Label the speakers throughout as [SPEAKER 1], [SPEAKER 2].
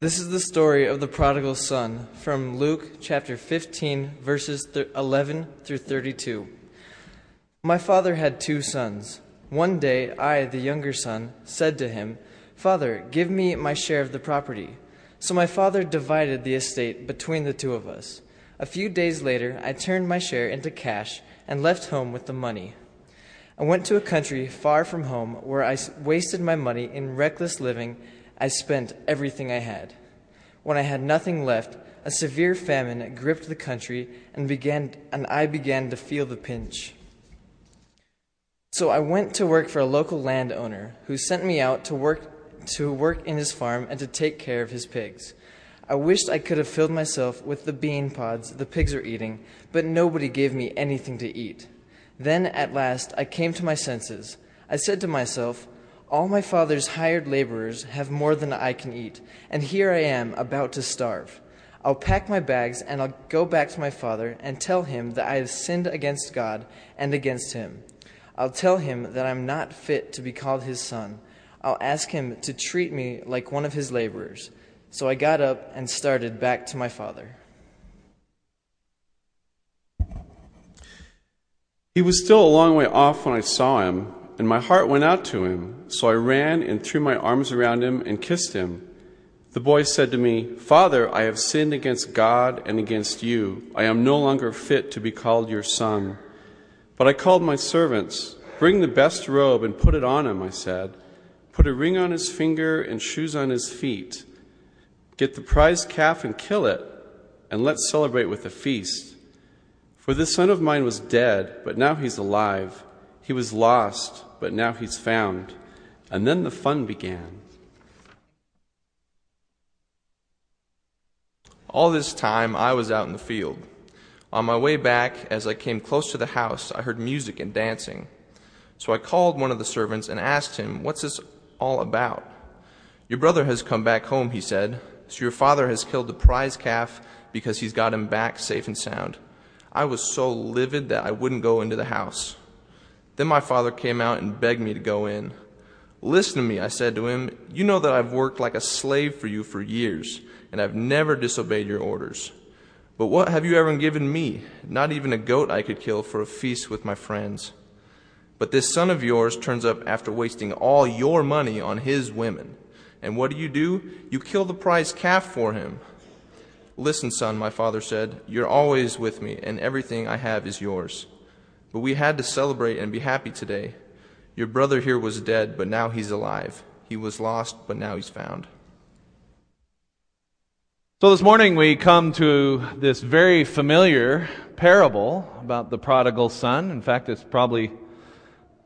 [SPEAKER 1] This is the story of the prodigal son from Luke chapter 15, verses 11 through 32. My father had two sons. One day, I, the younger son, said to him, Father, give me my share of the property. So my father divided the estate between the two of us. A few days later, I turned my share into cash and left home with the money. I went to a country far from home where I wasted my money in reckless living I spent everything I had. When I had nothing left, a severe famine gripped the country and began and I began to feel the pinch. So I went to work for a local landowner who sent me out to work to work in his farm and to take care of his pigs. I wished I could have filled myself with the bean pods the pigs are eating, but nobody gave me anything to eat. Then at last I came to my senses. I said to myself, all my father's hired laborers have more than I can eat, and here I am about to starve. I'll pack my bags and I'll go back to my father and tell him that I have sinned against God and against him. I'll tell him that I'm not fit to be called his son. I'll ask him to treat me like one of his laborers. So I got up and started back to my father.
[SPEAKER 2] He was still a long way off when I saw him and my heart went out to him. So I ran and threw my arms around him and kissed him. The boy said to me, Father, I have sinned against God and against you. I am no longer fit to be called your son. But I called my servants. Bring the best robe and put it on him, I said. Put a ring on his finger and shoes on his feet. Get the prize calf and kill it, and let's celebrate with a feast. For this son of mine was dead, but now he's alive. He was lost but now he's found. And then the fun began.
[SPEAKER 3] All this time, I was out in the field. On my way back, as I came close to the house, I heard music and dancing. So I called one of the servants and asked him, What's this all about? Your brother has come back home, he said. So your father has killed the prize calf because he's got him back safe and sound. I was so livid that I wouldn't go into the house. Then my father came out and begged me to go in. Listen to me, I said to him. You know that I've worked like a slave for you for years, and I've never disobeyed your orders. But what have you ever given me? Not even a goat I could kill for a feast with my friends. But this son of yours turns up after wasting all your money on his women. And what do you do? You kill the prize calf for him. Listen, son, my father said, you're always with me, and everything I have is yours. But we had to celebrate and be happy today. Your brother here was dead, but now he's alive. He was lost, but now he's found.
[SPEAKER 4] So this morning we come to this very familiar parable about the prodigal son. In fact, it's probably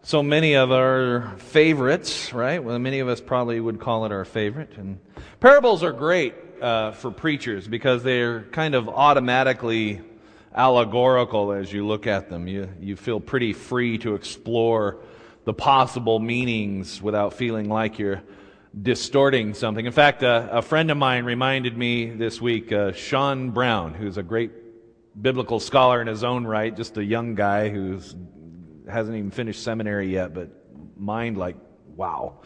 [SPEAKER 4] so many of our favorites, right? Well, many of us probably would call it our favorite. And parables are great uh, for preachers because they're kind of automatically allegorical as you look at them. You, you feel pretty free to explore the possible meanings without feeling like you're distorting something. In fact, uh, a friend of mine reminded me this week, uh, Sean Brown, who's a great biblical scholar in his own right, just a young guy who hasn't even finished seminary yet, but mind like, wow.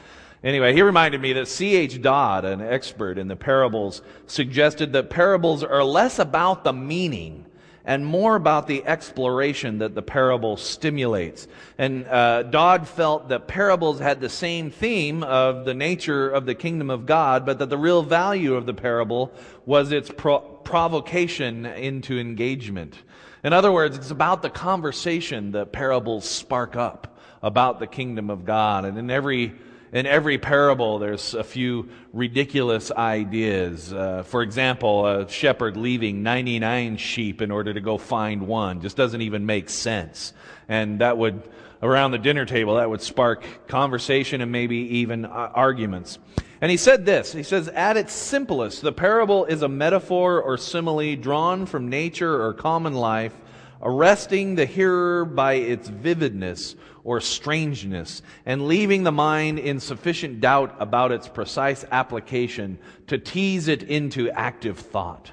[SPEAKER 4] Anyway, he reminded me that C.H. Dodd, an expert in the parables, suggested that parables are less about the meaning and more about the exploration that the parable stimulates. And uh, Dodd felt that parables had the same theme of the nature of the kingdom of God, but that the real value of the parable was its pro- provocation into engagement. In other words, it's about the conversation that parables spark up about the kingdom of God. And in every in every parable, there's a few ridiculous ideas. Uh, for example, a shepherd leaving 99 sheep in order to go find one just doesn't even make sense. And that would, around the dinner table, that would spark conversation and maybe even uh, arguments. And he said this He says, At its simplest, the parable is a metaphor or simile drawn from nature or common life, arresting the hearer by its vividness or strangeness, and leaving the mind in sufficient doubt about its precise application to tease it into active thought.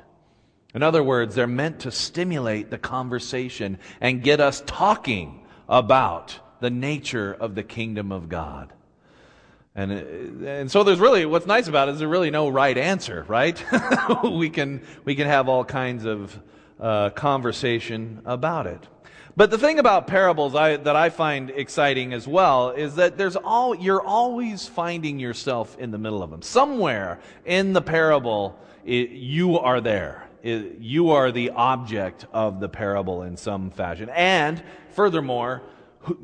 [SPEAKER 4] In other words, they're meant to stimulate the conversation and get us talking about the nature of the kingdom of God. And, and so there's really, what's nice about it is there's really no right answer, right? we, can, we can have all kinds of uh, conversation about it. But the thing about parables I, that I find exciting as well is that there's all, you're always finding yourself in the middle of them. Somewhere in the parable, it, you are there. It, you are the object of the parable in some fashion. And furthermore,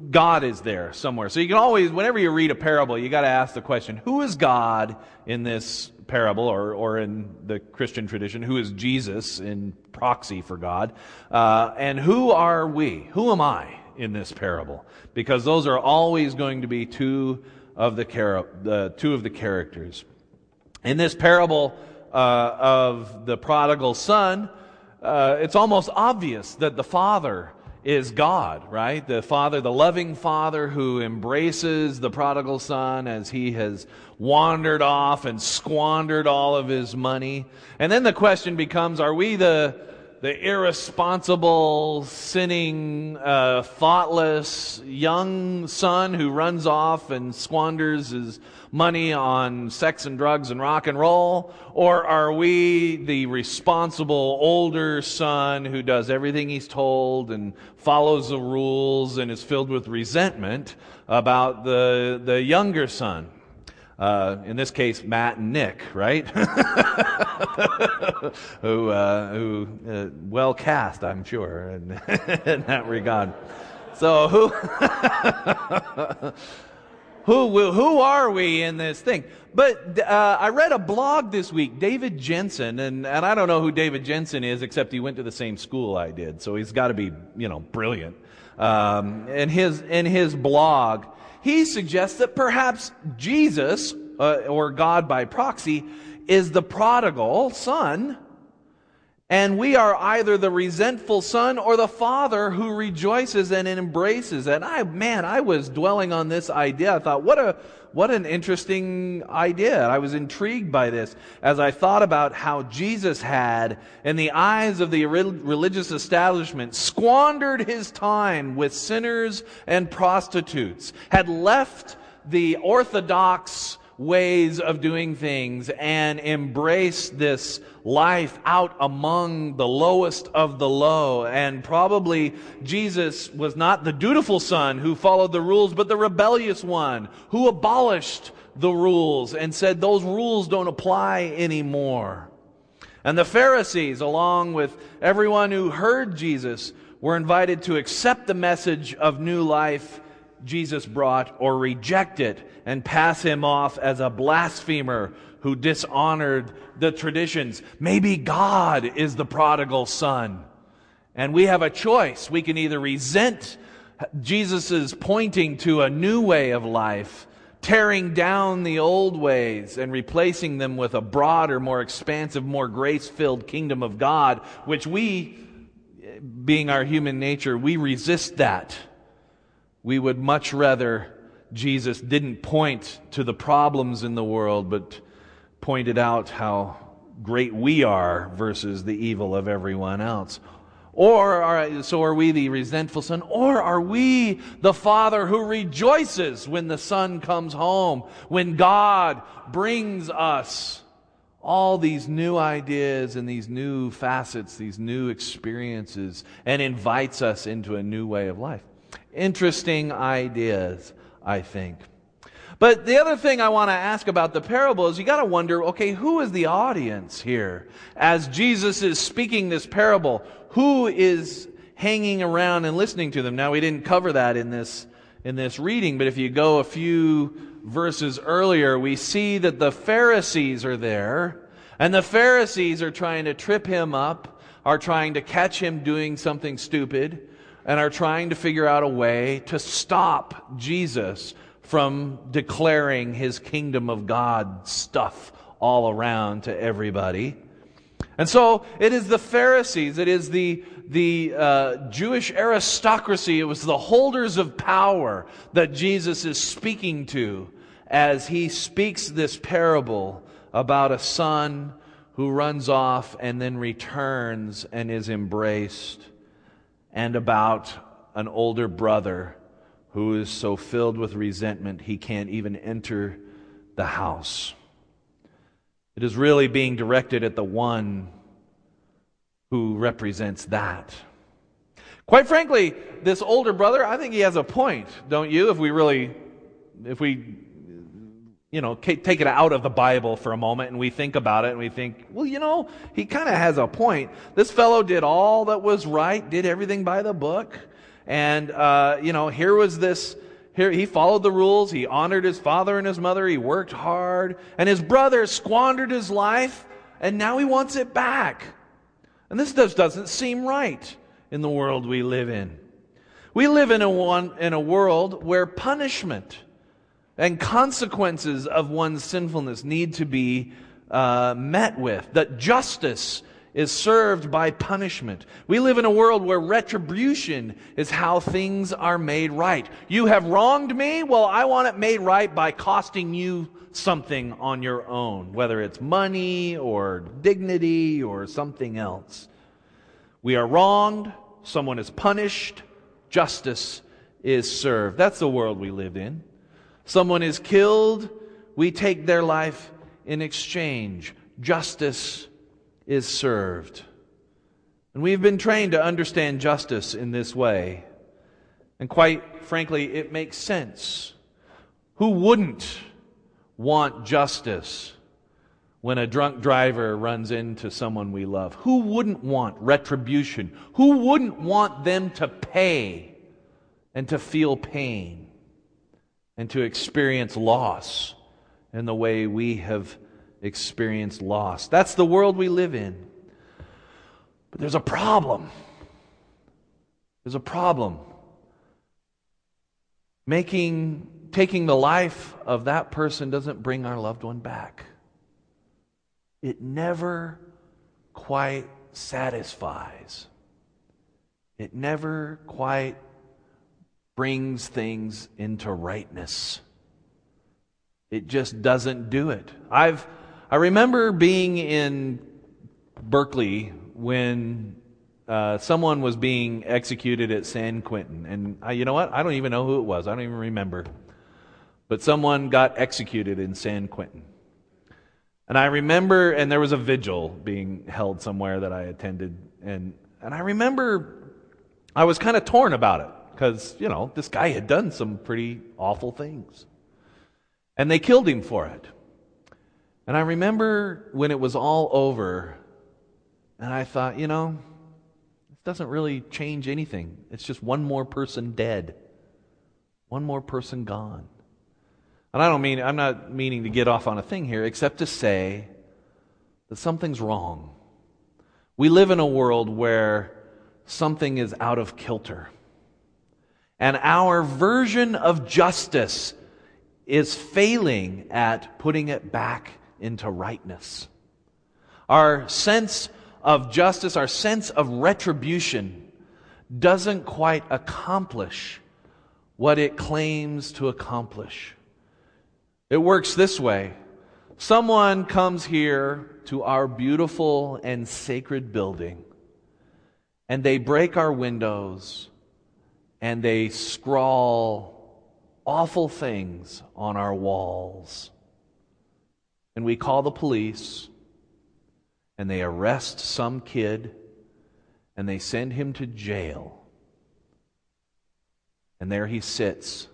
[SPEAKER 4] God is there somewhere. So you can always, whenever you read a parable, you got to ask the question, who is God in this parable, or, or in the Christian tradition, who is Jesus in proxy for God? Uh, and who are we? Who am I in this parable? Because those are always going to be two of the, char- the two of the characters. In this parable uh, of the prodigal son, uh, it's almost obvious that the father is God, right? The Father, the loving Father who embraces the prodigal son as he has wandered off and squandered all of his money. And then the question becomes, are we the, the irresponsible, sinning, uh, thoughtless young son who runs off and squanders his money on sex and drugs and rock and roll? Or are we the responsible older son who does everything he's told and follows the rules and is filled with resentment about the, the younger son? Uh, in this case, Matt and Nick, right? who, uh, who uh, well cast, I'm sure, in, in that regard. So who? Who, who are we in this thing? But uh, I read a blog this week, David Henson, and, and I don't know who David Henson is, except he went to the same school I did, so he's got to be, you know, brilliant. Um, his in his blog, he suggests that perhaps Jesus, uh, or God by proxy, is the prodigal son and we are either the resentful son or the father who rejoices and embraces. And I, man, I was dwelling on this idea. I thought, what a, what an interesting idea. I was intrigued by this as I thought about how Jesus had, in the eyes of the religious establishment, squandered his time with sinners and prostitutes, had left the orthodox ways of doing things and embrace this life out among the lowest of the low. And probably Jesus was not the dutiful son who followed the rules, but the rebellious one who abolished the rules and said those rules don't apply anymore. And the Pharisees, along with everyone who heard Jesus, were invited to accept the message of new life Jesus brought or reject it and pass him off as a blasphemer who dishonored the traditions. Maybe God is the prodigal son. And we have a choice. We can either resent Jesus' pointing to a new way of life, tearing down the old ways and replacing them with a broader, more expansive, more grace filled kingdom of God, which we, being our human nature, we resist that. We would much rather Jesus didn't point to the problems in the world, but pointed out how great we are versus the evil of everyone else. Or are, so are we the resentful son? Or are we the father who rejoices when the son comes home, when God brings us all these new ideas and these new facets, these new experiences, and invites us into a new way of life? Interesting ideas, I think. But the other thing I want to ask about the parable is you got to wonder okay, who is the audience here? As Jesus is speaking this parable, who is hanging around and listening to them? Now, we didn't cover that in this, in this reading, but if you go a few verses earlier, we see that the Pharisees are there, and the Pharisees are trying to trip him up, are trying to catch him doing something stupid and are trying to figure out a way to stop Jesus from declaring his kingdom of God stuff all around to everybody. And so it is the Pharisees, it is the, the uh, Jewish aristocracy, it was the holders of power that Jesus is speaking to as he speaks this parable about a son who runs off and then returns and is embraced and about an older brother who is so filled with resentment he can't even enter the house. It is really being directed at the one who represents that. Quite frankly, this older brother, I think he has a point, don't you? If we really, if we, you know, take it out of the Bible for a moment and we think about it and we think, well, you know, he kind of has a point. This fellow did all that was right, did everything by the book. And, uh, you know, here was this, here he followed the rules. He honored his father and his mother. He worked hard. And his brother squandered his life and now he wants it back. And this just doesn't seem right in the world we live in. We live in a, one, in a world where punishment and consequences of one's sinfulness need to be uh, met with, that justice is served by punishment. We live in a world where retribution is how things are made right. You have wronged me, well, I want it made right by costing you something on your own, whether it's money or dignity or something else. We are wronged, someone is punished, justice is served. That's the world we live in. Someone is killed, we take their life in exchange. Justice is served. And we've been trained to understand justice in this way. And quite frankly, it makes sense. Who wouldn't want justice when a drunk driver runs into someone we love? Who wouldn't want retribution? Who wouldn't want them to pay and to feel pain and to experience loss in the way we have experienced loss? That's the world we live in. But there's a problem. There's a problem. Making taking the life of that person doesn't bring our loved one back it never quite satisfies. It never quite brings things into rightness. It just doesn't do it. I've I remember being in Berkeley when uh, someone was being executed at San Quentin, and I, you know what? I don't even know who it was. I don't even remember. But someone got executed in San Quentin. And I remember, and there was a vigil being held somewhere that I attended, and, and I remember I was kind of torn about it because, you know, this guy had done some pretty awful things. And they killed him for it. And I remember when it was all over, and I thought, you know, this doesn't really change anything. It's just one more person dead, one more person gone. And I don't mean, I'm not meaning to get off on a thing here, except to say that something's wrong. We live in a world where something is out of kilter. And our version of justice is failing at putting it back into rightness. Our sense of justice, our sense of retribution, doesn't quite accomplish what it claims to accomplish. It works this way someone comes here to our beautiful and sacred building, and they break our windows, and they scrawl awful things on our walls. And we call the police, and they arrest some kid, and they send him to jail. And there he sits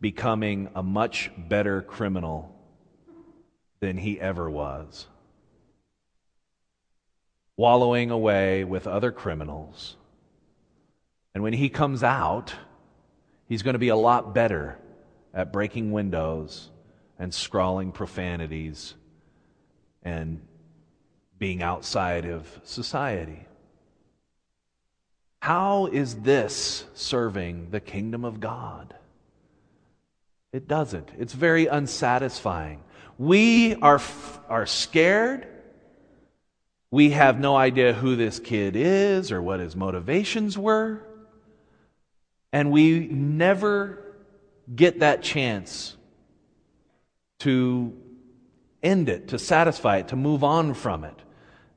[SPEAKER 4] becoming a much better criminal than he ever was. Wallowing away with other criminals. And when he comes out, he's going to be a lot better at breaking windows and scrawling profanities and being outside of society. How is this serving the kingdom of God? It doesn't. It's very unsatisfying. We are, are scared. We have no idea who this kid is or what his motivations were. And we never get that chance to end it, to satisfy it, to move on from it.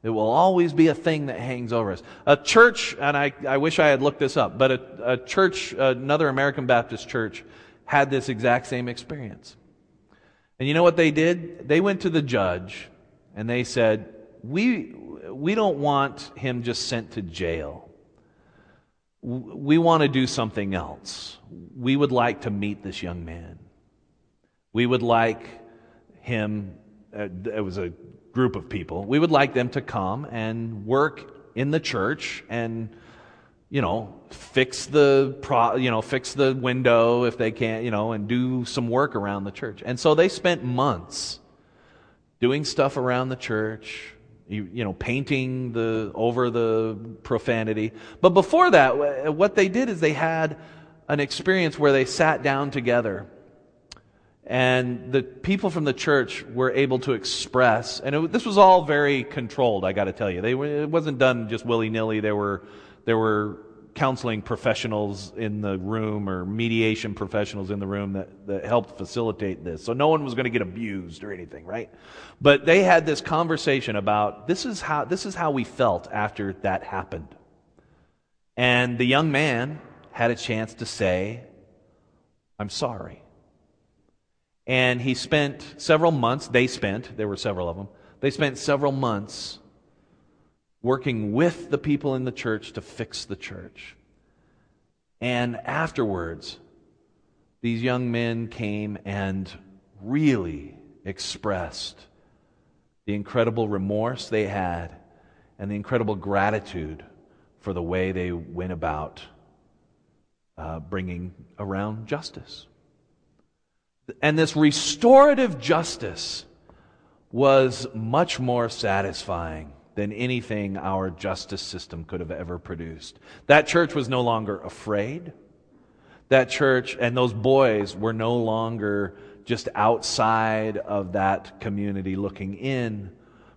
[SPEAKER 4] It will always be a thing that hangs over us. A church, and I, I wish I had looked this up, but a, a church, another American Baptist church, had this exact same experience. And you know what they did? They went to the judge and they said, We, we don't want him just sent to jail. We want to do something else. We would like to meet this young man. We would like him, uh, it was a group of people, we would like them to come and work in the church and you know, fix the pro, you know, fix the window if they can't, you know, and do some work around the church. And so they spent months doing stuff around the church, you, you know, painting the over the profanity. But before that, what they did is they had an experience where they sat down together. And the people from the church were able to express and it, this was all very controlled i got to tell you. They, it wasn't done just willy-nilly. There were there were counseling professionals in the room or mediation professionals in the room that, that helped facilitate this. So no one was going to get abused or anything, right? But they had this conversation about this is how, this is how we felt after that happened. And the young man had a chance to say, I'm sorry. And he spent several months, they spent, there were several of them, they spent several months working with the people in the church to fix the church. And afterwards, these young men came and really expressed the incredible remorse they had and the incredible gratitude for the way they went about uh, bringing around justice. And this restorative justice was much more satisfying than anything our justice system could have ever produced. That church was no longer afraid. That church and those boys were no longer just outside of that community looking in,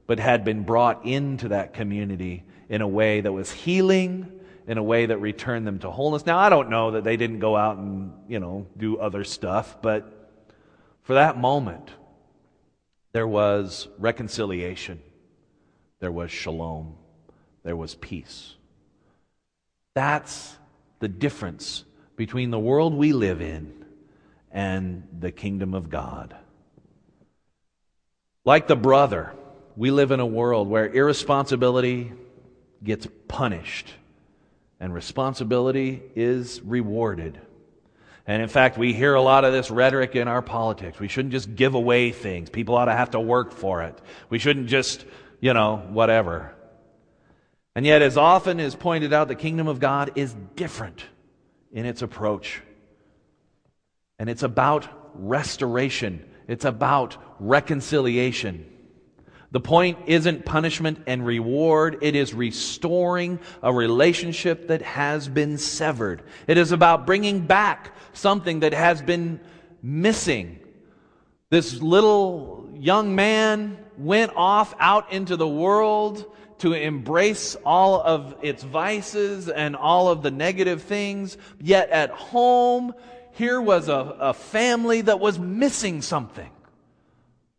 [SPEAKER 4] but had been brought into that community in a way that was healing, in a way that returned them to wholeness. Now, I don't know that they didn't go out and, you know, do other stuff, but for that moment, there was reconciliation there was shalom, there was peace. That's the difference between the world we live in and the kingdom of God. Like the brother, we live in a world where irresponsibility gets punished and responsibility is rewarded. And in fact, we hear a lot of this rhetoric in our politics. We shouldn't just give away things. People ought to have to work for it. We shouldn't just you know, whatever. And yet, as often is pointed out, the kingdom of God is different in its approach. And it's about restoration, it's about reconciliation. The point isn't punishment and reward, it is restoring a relationship that has been severed. It is about bringing back something that has been missing. This little young man went off out into the world to embrace all of its vices and all of the negative things. Yet at home, here was a, a family that was missing something.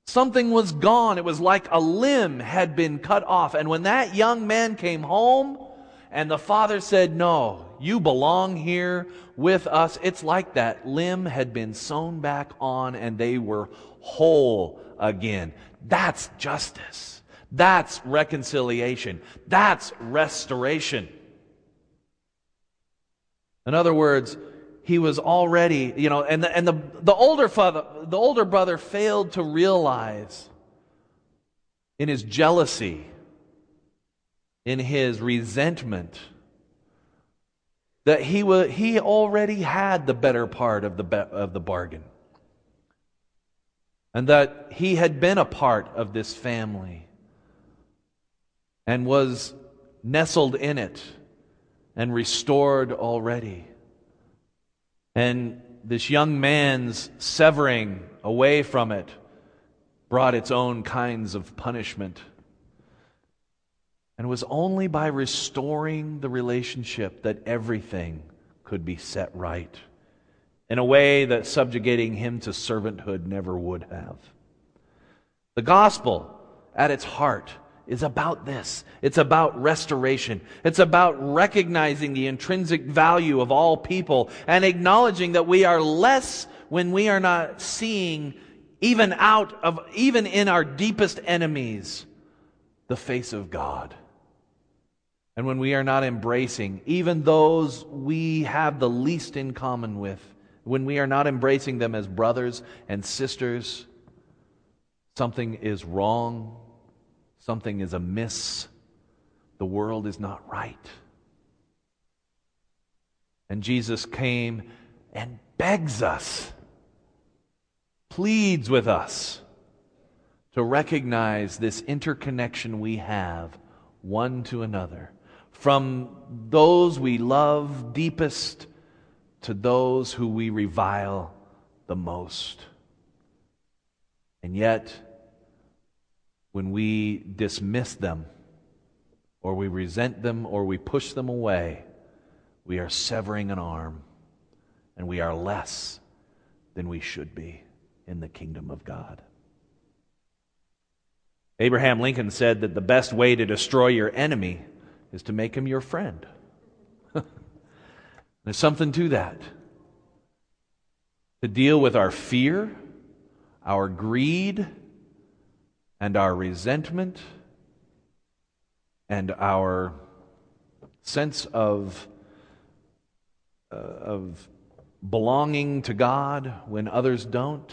[SPEAKER 4] Something was gone. It was like a limb had been cut off. And when that young man came home and the father said, No, you belong here with us, it's like that limb had been sewn back on and they were whole again. That's justice. That's reconciliation. That's restoration. In other words, he was already, you know, and the, and the, the older father, the older brother failed to realize in his jealousy, in his resentment, that he, was, he already had the better part of the, of the bargain and that he had been a part of this family and was nestled in it and restored already. And this young man's severing away from it brought its own kinds of punishment. And it was only by restoring the relationship that everything could be set right in a way that subjugating him to servanthood never would have. The gospel, at its heart, is about this. It's about restoration. It's about recognizing the intrinsic value of all people and acknowledging that we are less when we are not seeing even out of, even in our deepest enemies, the face of God. And when we are not embracing even those we have the least in common with, when we are not embracing them as brothers and sisters, something is wrong, something is amiss, the world is not right. And Jesus came and begs us, pleads with us to recognize this interconnection we have one to another. From those we love deepest to those who we revile the most. And yet, when we dismiss them, or we resent them, or we push them away, we are severing an arm and we are less than we should be in the kingdom of God. Abraham Lincoln said that the best way to destroy your enemy is to make him your friend. There's something to that. To deal with our fear, our greed, and our resentment, and our sense of uh, of belonging to God when others don't.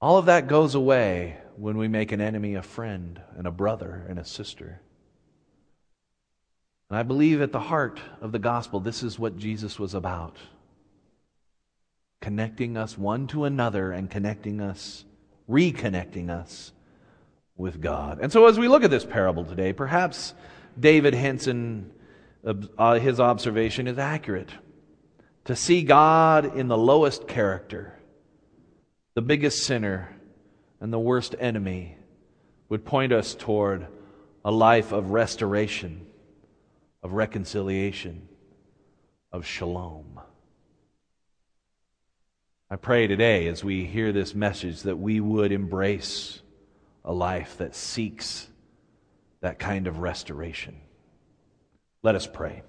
[SPEAKER 4] All of that goes away when we make an enemy a friend and a brother and a sister. And I believe at the heart of the gospel, this is what Jesus was about connecting us one to another and connecting us, reconnecting us with God. And so as we look at this parable today, perhaps David Henson uh, his observation is accurate. To see God in the lowest character, the biggest sinner, and the worst enemy would point us toward a life of restoration, of reconciliation, of shalom. I pray today as we hear this message that we would embrace a life that seeks that kind of restoration. Let us pray.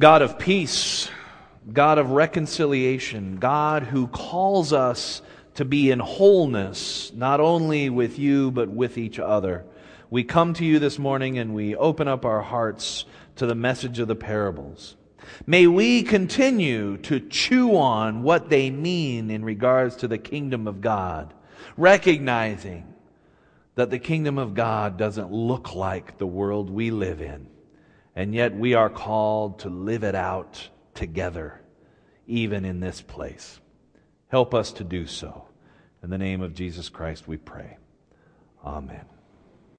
[SPEAKER 4] God of peace, God of reconciliation, God who calls us to be in wholeness, not only with you, but with each other. We come to you this morning and we open up our hearts to the message of the parables. May we continue to chew on what they mean in regards to the kingdom of God, recognizing that the kingdom of God doesn't look like the world we live in. And yet we are called to live it out together, even in this place. Help us to do so. In the name of Jesus Christ we pray. Amen.